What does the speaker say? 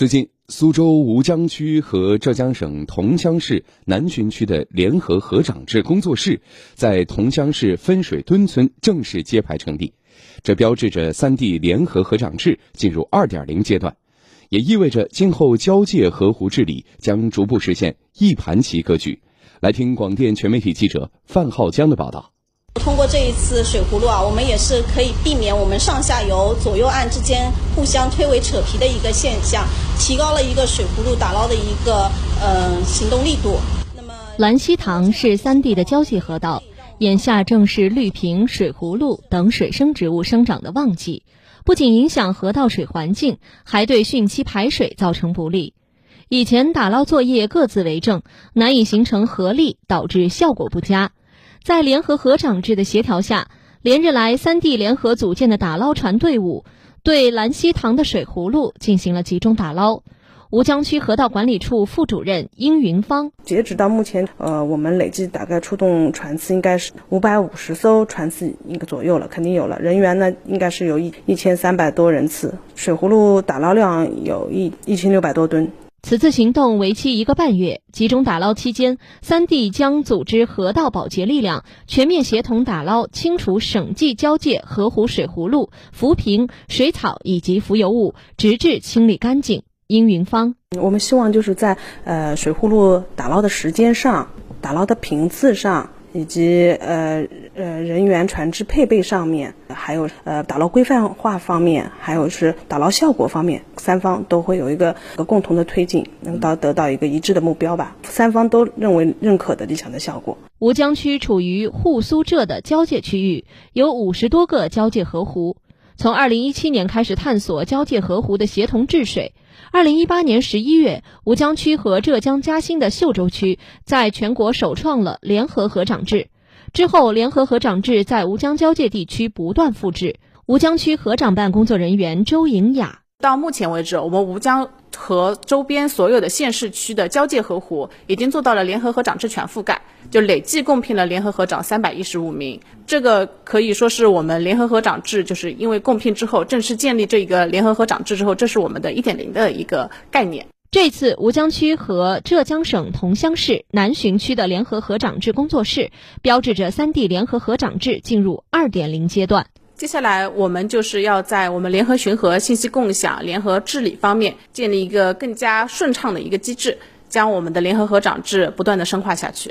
最近，苏州吴江区和浙江省桐乡市南浔区的联合河长制工作室在桐乡市分水墩村正式揭牌成立，这标志着三地联合河长制进入二点零阶段，也意味着今后交界河湖治理将逐步实现一盘棋格局。来听广电全媒体记者范浩江的报道。通过这一次水葫芦啊，我们也是可以避免我们上下游左右岸之间互相推诿扯皮的一个现象，提高了一个水葫芦打捞的一个呃行动力度。那么，兰溪塘是三地的交界河道，眼下正是绿萍、水葫芦等水生植物生长的旺季，不仅影响河道水环境，还对汛期排水造成不利。以前打捞作业各自为政，难以形成合力，导致效果不佳。在联合河长制的协调下，连日来三地联合组建的打捞船队伍，对兰溪塘的水葫芦进行了集中打捞。吴江区河道管理处副主任殷云芳：截止到目前，呃，我们累计大概出动船次应该是五百五十艘船次一个左右了，肯定有了。人员呢，应该是有一一千三百多人次，水葫芦打捞量有一一千六百多吨。此次行动为期一个半月，集中打捞期间，三地将组织河道保洁力量，全面协同打捞清除省际交界河湖水葫芦、浮萍、水草以及浮游物，直至清理干净。殷云芳，我们希望就是在呃水葫芦打捞的时间上、打捞的频次上。以及呃呃人员船只配备上面，还有呃打捞规范化方面，还有是打捞效果方面，三方都会有一个个共同的推进，能到得到一个一致的目标吧。三方都认为认可的理想的效果。吴江区处于沪苏浙的交界区域，有五十多个交界河湖。从二零一七年开始探索交界河湖的协同治水。二零一八年十一月，吴江区和浙江嘉兴的秀洲区在全国首创了联合河长制。之后，联合河长制在吴江交界地区不断复制。吴江区河长办工作人员周颖雅。到目前为止，我们吴江和周边所有的县市区的交界河湖已经做到了联合河长制全覆盖，就累计共聘了联合河长三百一十五名。这个可以说是我们联合河长制，就是因为共聘之后正式建立这一个联合河长制之后，这是我们的一点零的一个概念。这次吴江区和浙江省桐乡市南浔区的联合河长制工作室，标志着三地联合河长制进入二点零阶段。接下来，我们就是要在我们联合巡河、信息共享、联合治理方面建立一个更加顺畅的一个机制，将我们的联合河长制不断的深化下去。